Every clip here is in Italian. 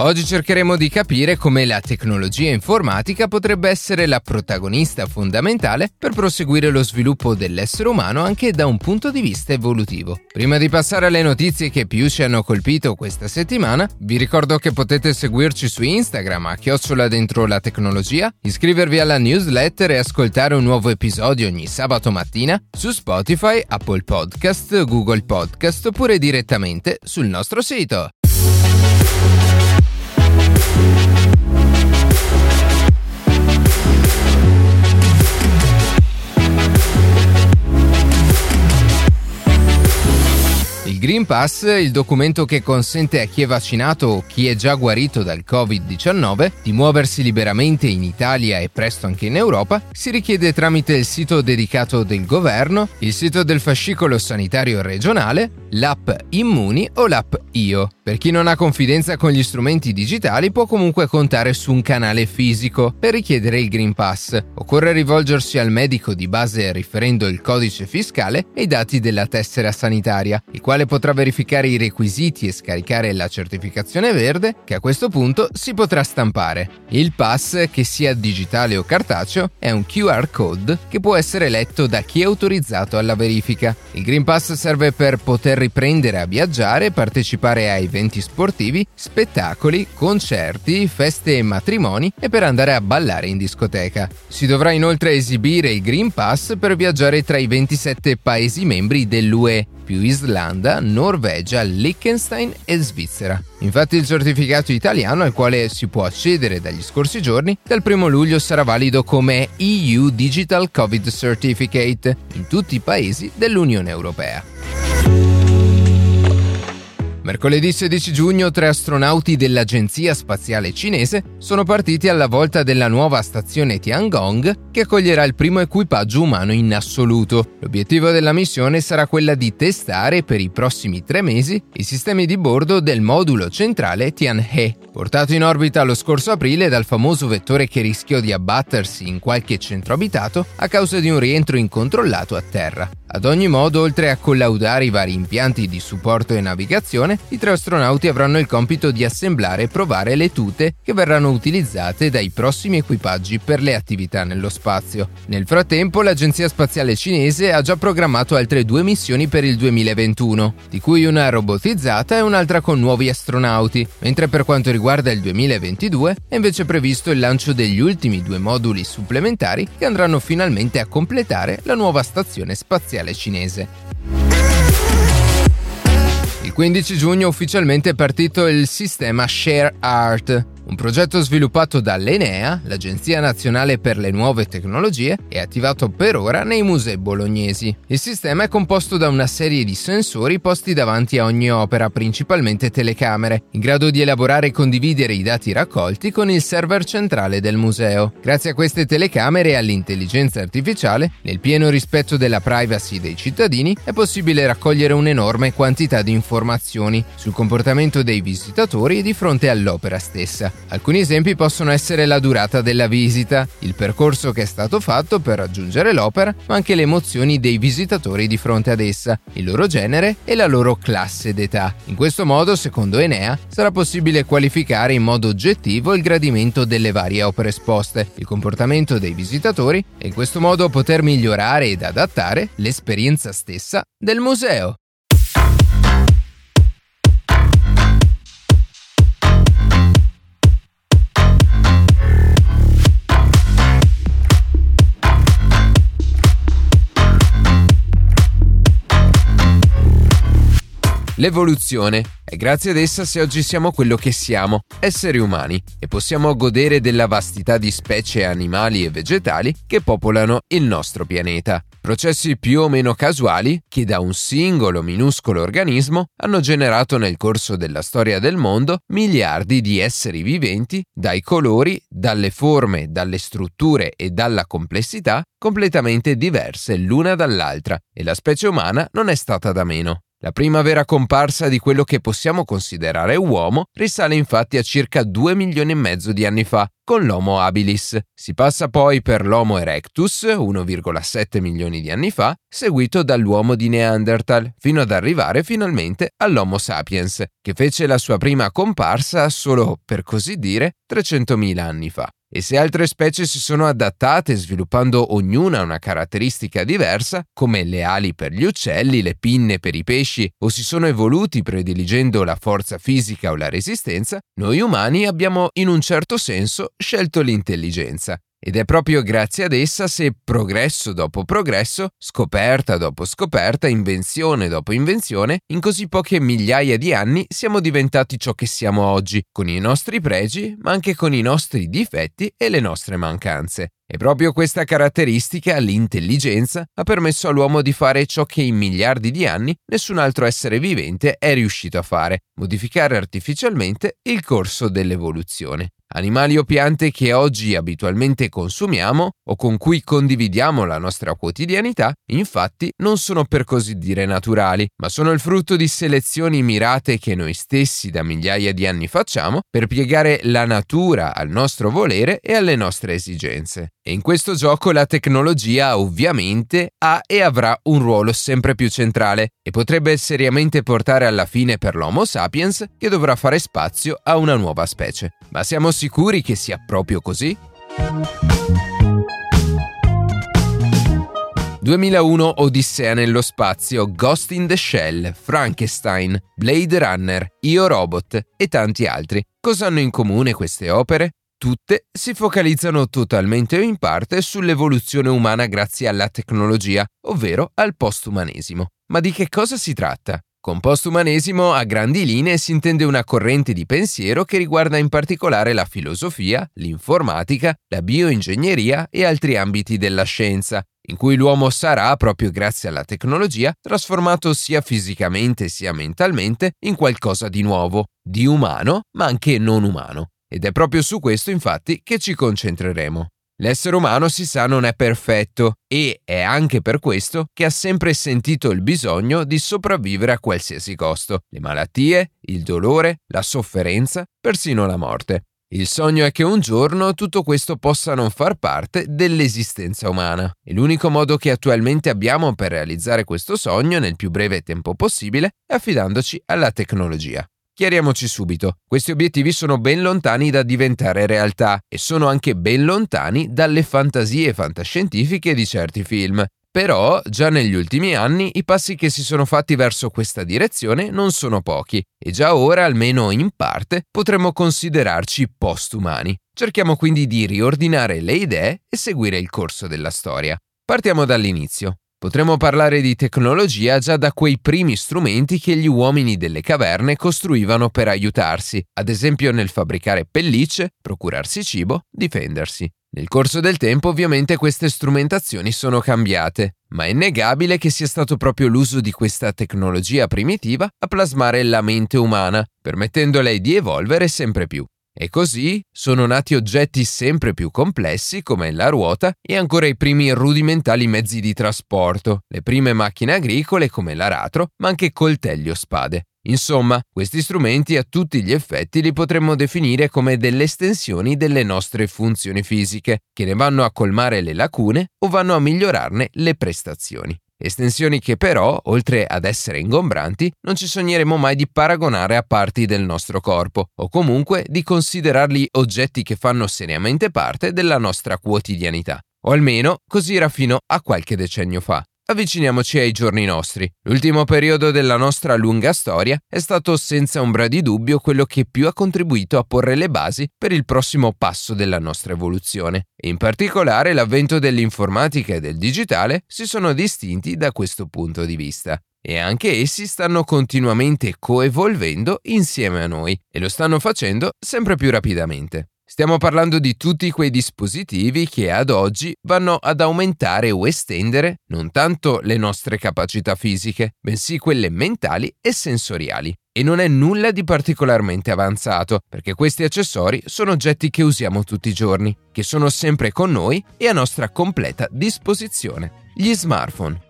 Oggi cercheremo di capire come la tecnologia informatica potrebbe essere la protagonista fondamentale per proseguire lo sviluppo dell'essere umano anche da un punto di vista evolutivo. Prima di passare alle notizie che più ci hanno colpito questa settimana, vi ricordo che potete seguirci su Instagram a chiocciola dentro la tecnologia, iscrivervi alla newsletter e ascoltare un nuovo episodio ogni sabato mattina su Spotify, Apple Podcast, Google Podcast oppure direttamente sul nostro sito. Il Green Pass, il documento che consente a chi è vaccinato o chi è già guarito dal Covid-19 di muoversi liberamente in Italia e presto anche in Europa, si richiede tramite il sito dedicato del governo, il sito del fascicolo sanitario regionale, l'app Immuni o l'app Io. Per chi non ha confidenza con gli strumenti digitali può comunque contare su un canale fisico per richiedere il Green Pass. Occorre rivolgersi al medico di base riferendo il codice fiscale e i dati della tessera sanitaria, il quale potrà verificare i requisiti e scaricare la certificazione verde che a questo punto si potrà stampare. Il pass, che sia digitale o cartaceo, è un QR code che può essere letto da chi è autorizzato alla verifica. Il Green Pass serve per poter riprendere a viaggiare e partecipare a eventi sportivi, spettacoli, concerti, feste e matrimoni e per andare a ballare in discoteca. Si dovrà inoltre esibire il Green Pass per viaggiare tra i 27 Paesi membri dell'UE, più Islanda, Norvegia, Liechtenstein e Svizzera. Infatti il certificato italiano al quale si può accedere dagli scorsi giorni dal 1 luglio sarà valido come EU Digital Covid Certificate in tutti i paesi dell'Unione Europea. Mercoledì 16 giugno tre astronauti dell'Agenzia Spaziale Cinese sono partiti alla volta della nuova stazione Tiangong che accoglierà il primo equipaggio umano in assoluto. L'obiettivo della missione sarà quella di testare per i prossimi tre mesi i sistemi di bordo del modulo centrale Tianhe, portato in orbita lo scorso aprile dal famoso vettore che rischiò di abbattersi in qualche centro abitato a causa di un rientro incontrollato a terra. Ad ogni modo, oltre a collaudare i vari impianti di supporto e navigazione, i tre astronauti avranno il compito di assemblare e provare le tute che verranno utilizzate dai prossimi equipaggi per le attività nello spazio. Nel frattempo, l'Agenzia Spaziale Cinese ha già programmato altre due missioni per il 2021, di cui una robotizzata e un'altra con nuovi astronauti, mentre per quanto riguarda il 2022 è invece previsto il lancio degli ultimi due moduli supplementari che andranno finalmente a completare la nuova stazione spaziale spaziale cinese. Il 15 giugno ufficialmente è partito il sistema Share Art, un progetto sviluppato dall'Enea, l'Agenzia Nazionale per le Nuove Tecnologie, e attivato per ora nei musei bolognesi. Il sistema è composto da una serie di sensori posti davanti a ogni opera, principalmente telecamere, in grado di elaborare e condividere i dati raccolti con il server centrale del museo. Grazie a queste telecamere e all'intelligenza artificiale, nel pieno rispetto della privacy dei cittadini, è possibile raccogliere un'enorme quantità di informazioni sul comportamento dei visitatori di fronte all'opera stessa. Alcuni esempi possono essere la durata della visita, il percorso che è stato fatto per raggiungere l'opera, ma anche le emozioni dei visitatori di fronte ad essa, il loro genere e la loro classe d'età. In questo modo, secondo Enea, sarà possibile qualificare in modo oggettivo il gradimento delle varie opere esposte, il comportamento dei visitatori e in questo modo poter migliorare ed adattare l'esperienza stessa del museo. L'evoluzione è grazie ad essa se oggi siamo quello che siamo, esseri umani, e possiamo godere della vastità di specie animali e vegetali che popolano il nostro pianeta. Processi più o meno casuali che da un singolo minuscolo organismo hanno generato nel corso della storia del mondo miliardi di esseri viventi dai colori, dalle forme, dalle strutture e dalla complessità completamente diverse l'una dall'altra e la specie umana non è stata da meno. La prima vera comparsa di quello che possiamo considerare uomo risale infatti a circa 2 milioni e mezzo di anni fa, con l'Homo habilis. Si passa poi per l'Homo erectus, 1,7 milioni di anni fa, seguito dall'uomo di Neanderthal, fino ad arrivare finalmente all'Homo sapiens, che fece la sua prima comparsa solo, per così dire, 300.000 anni fa. E se altre specie si sono adattate sviluppando ognuna una caratteristica diversa, come le ali per gli uccelli, le pinne per i pesci, o si sono evoluti prediligendo la forza fisica o la resistenza, noi umani abbiamo in un certo senso scelto l'intelligenza ed è proprio grazie ad essa se progresso dopo progresso, scoperta dopo scoperta, invenzione dopo invenzione, in così poche migliaia di anni siamo diventati ciò che siamo oggi, con i nostri pregi, ma anche con i nostri difetti e le nostre mancanze. E proprio questa caratteristica, l'intelligenza, ha permesso all'uomo di fare ciò che in miliardi di anni nessun altro essere vivente è riuscito a fare, modificare artificialmente il corso dell'evoluzione. Animali o piante che oggi abitualmente consumiamo o con cui condividiamo la nostra quotidianità, infatti non sono per così dire naturali, ma sono il frutto di selezioni mirate che noi stessi da migliaia di anni facciamo per piegare la natura al nostro volere e alle nostre esigenze. E in questo gioco la tecnologia ovviamente ha e avrà un ruolo sempre più centrale e potrebbe seriamente portare alla fine per l'Homo sapiens che dovrà fare spazio a una nuova specie. Ma siamo sicuri che sia proprio così? 2001 Odissea nello spazio, Ghost in the Shell, Frankenstein, Blade Runner, Io Robot e tanti altri. Cosa hanno in comune queste opere? Tutte si focalizzano totalmente o in parte sull'evoluzione umana grazie alla tecnologia, ovvero al postumanesimo. Ma di che cosa si tratta? Con postumanesimo a grandi linee si intende una corrente di pensiero che riguarda in particolare la filosofia, l'informatica, la bioingegneria e altri ambiti della scienza, in cui l'uomo sarà, proprio grazie alla tecnologia, trasformato sia fisicamente sia mentalmente in qualcosa di nuovo, di umano, ma anche non umano. Ed è proprio su questo infatti che ci concentreremo. L'essere umano si sa non è perfetto e è anche per questo che ha sempre sentito il bisogno di sopravvivere a qualsiasi costo. Le malattie, il dolore, la sofferenza, persino la morte. Il sogno è che un giorno tutto questo possa non far parte dell'esistenza umana e l'unico modo che attualmente abbiamo per realizzare questo sogno nel più breve tempo possibile è affidandoci alla tecnologia. Chiariamoci subito, questi obiettivi sono ben lontani da diventare realtà e sono anche ben lontani dalle fantasie fantascientifiche di certi film. Però, già negli ultimi anni, i passi che si sono fatti verso questa direzione non sono pochi e già ora, almeno in parte, potremmo considerarci postumani. Cerchiamo quindi di riordinare le idee e seguire il corso della storia. Partiamo dall'inizio. Potremmo parlare di tecnologia già da quei primi strumenti che gli uomini delle caverne costruivano per aiutarsi, ad esempio nel fabbricare pellicce, procurarsi cibo, difendersi. Nel corso del tempo ovviamente queste strumentazioni sono cambiate, ma è innegabile che sia stato proprio l'uso di questa tecnologia primitiva a plasmare la mente umana, permettendole di evolvere sempre più. E così sono nati oggetti sempre più complessi come la ruota e ancora i primi rudimentali mezzi di trasporto, le prime macchine agricole come l'aratro, ma anche coltelli o spade. Insomma, questi strumenti a tutti gli effetti li potremmo definire come delle estensioni delle nostre funzioni fisiche, che ne vanno a colmare le lacune o vanno a migliorarne le prestazioni. Estensioni che però, oltre ad essere ingombranti, non ci sogneremo mai di paragonare a parti del nostro corpo, o comunque di considerarli oggetti che fanno seriamente parte della nostra quotidianità. O almeno così era fino a qualche decennio fa. Avviciniamoci ai giorni nostri. L'ultimo periodo della nostra lunga storia è stato senza ombra di dubbio quello che più ha contribuito a porre le basi per il prossimo passo della nostra evoluzione. In particolare l'avvento dell'informatica e del digitale si sono distinti da questo punto di vista. E anche essi stanno continuamente coevolvendo insieme a noi e lo stanno facendo sempre più rapidamente. Stiamo parlando di tutti quei dispositivi che ad oggi vanno ad aumentare o estendere non tanto le nostre capacità fisiche, bensì quelle mentali e sensoriali. E non è nulla di particolarmente avanzato, perché questi accessori sono oggetti che usiamo tutti i giorni, che sono sempre con noi e a nostra completa disposizione. Gli smartphone.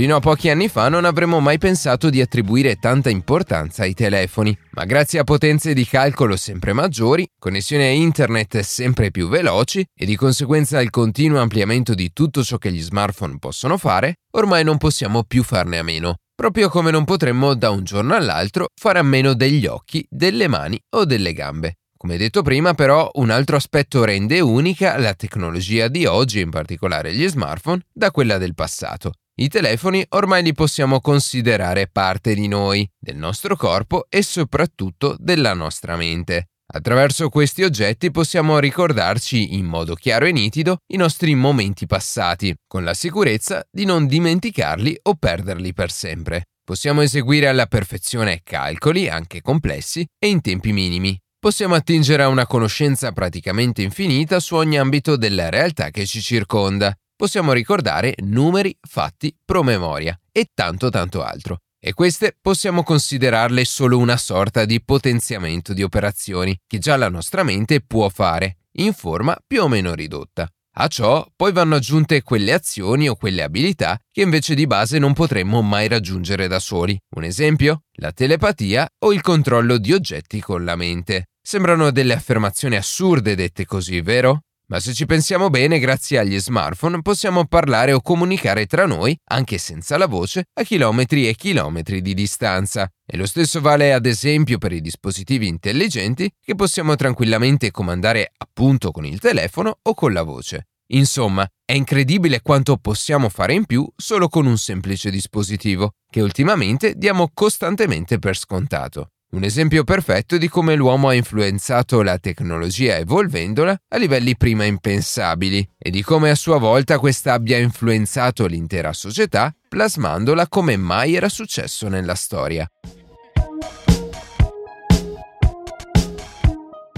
Fino a pochi anni fa non avremmo mai pensato di attribuire tanta importanza ai telefoni, ma grazie a potenze di calcolo sempre maggiori, connessioni a internet sempre più veloci e di conseguenza il continuo ampliamento di tutto ciò che gli smartphone possono fare, ormai non possiamo più farne a meno, proprio come non potremmo da un giorno all'altro fare a meno degli occhi, delle mani o delle gambe. Come detto prima, però, un altro aspetto rende unica la tecnologia di oggi, in particolare gli smartphone, da quella del passato. I telefoni ormai li possiamo considerare parte di noi, del nostro corpo e soprattutto della nostra mente. Attraverso questi oggetti possiamo ricordarci in modo chiaro e nitido i nostri momenti passati, con la sicurezza di non dimenticarli o perderli per sempre. Possiamo eseguire alla perfezione calcoli, anche complessi, e in tempi minimi. Possiamo attingere a una conoscenza praticamente infinita su ogni ambito della realtà che ci circonda possiamo ricordare numeri, fatti, promemoria e tanto tanto altro. E queste possiamo considerarle solo una sorta di potenziamento di operazioni che già la nostra mente può fare, in forma più o meno ridotta. A ciò poi vanno aggiunte quelle azioni o quelle abilità che invece di base non potremmo mai raggiungere da soli. Un esempio? La telepatia o il controllo di oggetti con la mente. Sembrano delle affermazioni assurde dette così, vero? Ma se ci pensiamo bene, grazie agli smartphone possiamo parlare o comunicare tra noi, anche senza la voce, a chilometri e chilometri di distanza. E lo stesso vale ad esempio per i dispositivi intelligenti che possiamo tranquillamente comandare appunto con il telefono o con la voce. Insomma, è incredibile quanto possiamo fare in più solo con un semplice dispositivo, che ultimamente diamo costantemente per scontato. Un esempio perfetto di come l'uomo ha influenzato la tecnologia evolvendola a livelli prima impensabili e di come a sua volta questa abbia influenzato l'intera società plasmandola come mai era successo nella storia.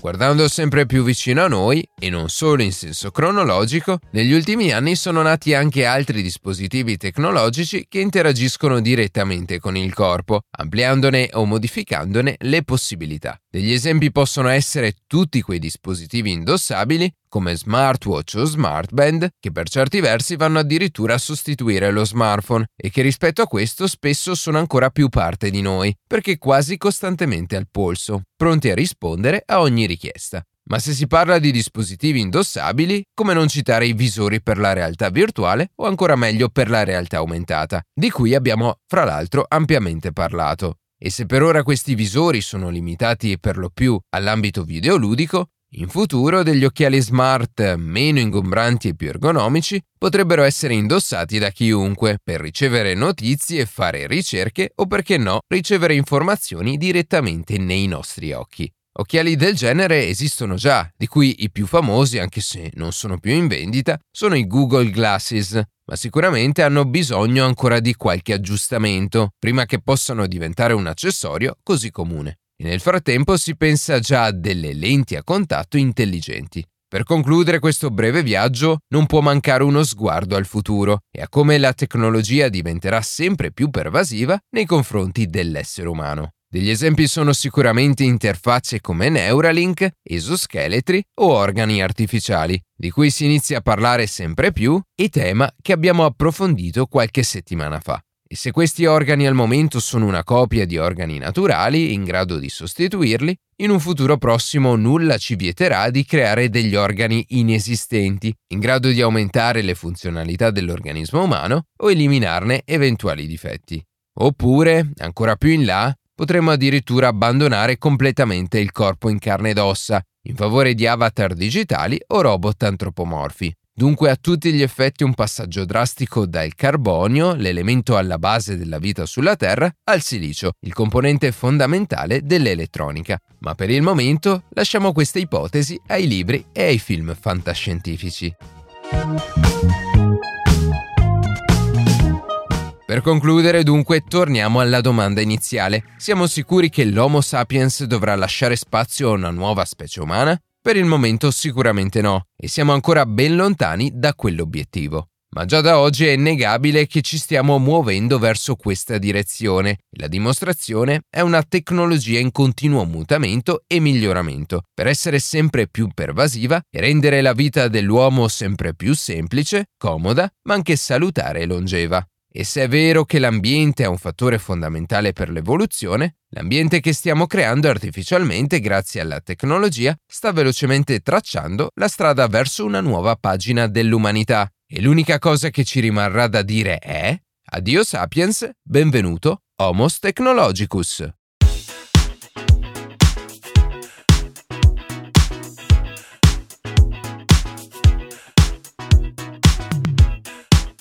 Guardando sempre più vicino a noi, e non solo in senso cronologico, negli ultimi anni sono nati anche altri dispositivi tecnologici che interagiscono direttamente con il corpo, ampliandone o modificandone le possibilità. Degli esempi possono essere tutti quei dispositivi indossabili come smartwatch o smartband, che per certi versi vanno addirittura a sostituire lo smartphone e che rispetto a questo spesso sono ancora più parte di noi, perché quasi costantemente al polso, pronti a rispondere a ogni richiesta. Ma se si parla di dispositivi indossabili, come non citare i visori per la realtà virtuale o ancora meglio per la realtà aumentata, di cui abbiamo fra l'altro ampiamente parlato. E se per ora questi visori sono limitati per lo più all'ambito videoludico, in futuro degli occhiali smart meno ingombranti e più ergonomici potrebbero essere indossati da chiunque per ricevere notizie, fare ricerche o perché no ricevere informazioni direttamente nei nostri occhi. Occhiali del genere esistono già, di cui i più famosi, anche se non sono più in vendita, sono i Google Glasses, ma sicuramente hanno bisogno ancora di qualche aggiustamento prima che possano diventare un accessorio così comune e nel frattempo si pensa già a delle lenti a contatto intelligenti. Per concludere questo breve viaggio non può mancare uno sguardo al futuro e a come la tecnologia diventerà sempre più pervasiva nei confronti dell'essere umano. Degli esempi sono sicuramente interfacce come Neuralink, esoscheletri o organi artificiali, di cui si inizia a parlare sempre più e tema che abbiamo approfondito qualche settimana fa. E se questi organi al momento sono una copia di organi naturali in grado di sostituirli, in un futuro prossimo nulla ci vieterà di creare degli organi inesistenti, in grado di aumentare le funzionalità dell'organismo umano o eliminarne eventuali difetti. Oppure, ancora più in là, potremmo addirittura abbandonare completamente il corpo in carne ed ossa, in favore di avatar digitali o robot antropomorfi. Dunque a tutti gli effetti un passaggio drastico dal carbonio, l'elemento alla base della vita sulla Terra, al silicio, il componente fondamentale dell'elettronica. Ma per il momento lasciamo queste ipotesi ai libri e ai film fantascientifici. Per concludere, dunque, torniamo alla domanda iniziale. Siamo sicuri che l'Homo sapiens dovrà lasciare spazio a una nuova specie umana? Per il momento sicuramente no, e siamo ancora ben lontani da quell'obiettivo. ma già da oggi è innegabile che ci stiamo muovendo verso questa direzione. La dimostrazione è una tecnologia in continuo mutamento e miglioramento, per essere sempre più pervasiva e rendere la vita dell'uomo sempre più semplice, comoda, ma anche salutare e longeva. E se è vero che l'ambiente è un fattore fondamentale per l'evoluzione, l'ambiente che stiamo creando artificialmente grazie alla tecnologia sta velocemente tracciando la strada verso una nuova pagina dell'umanità e l'unica cosa che ci rimarrà da dire è Addio Sapiens, benvenuto Homos Technologicus.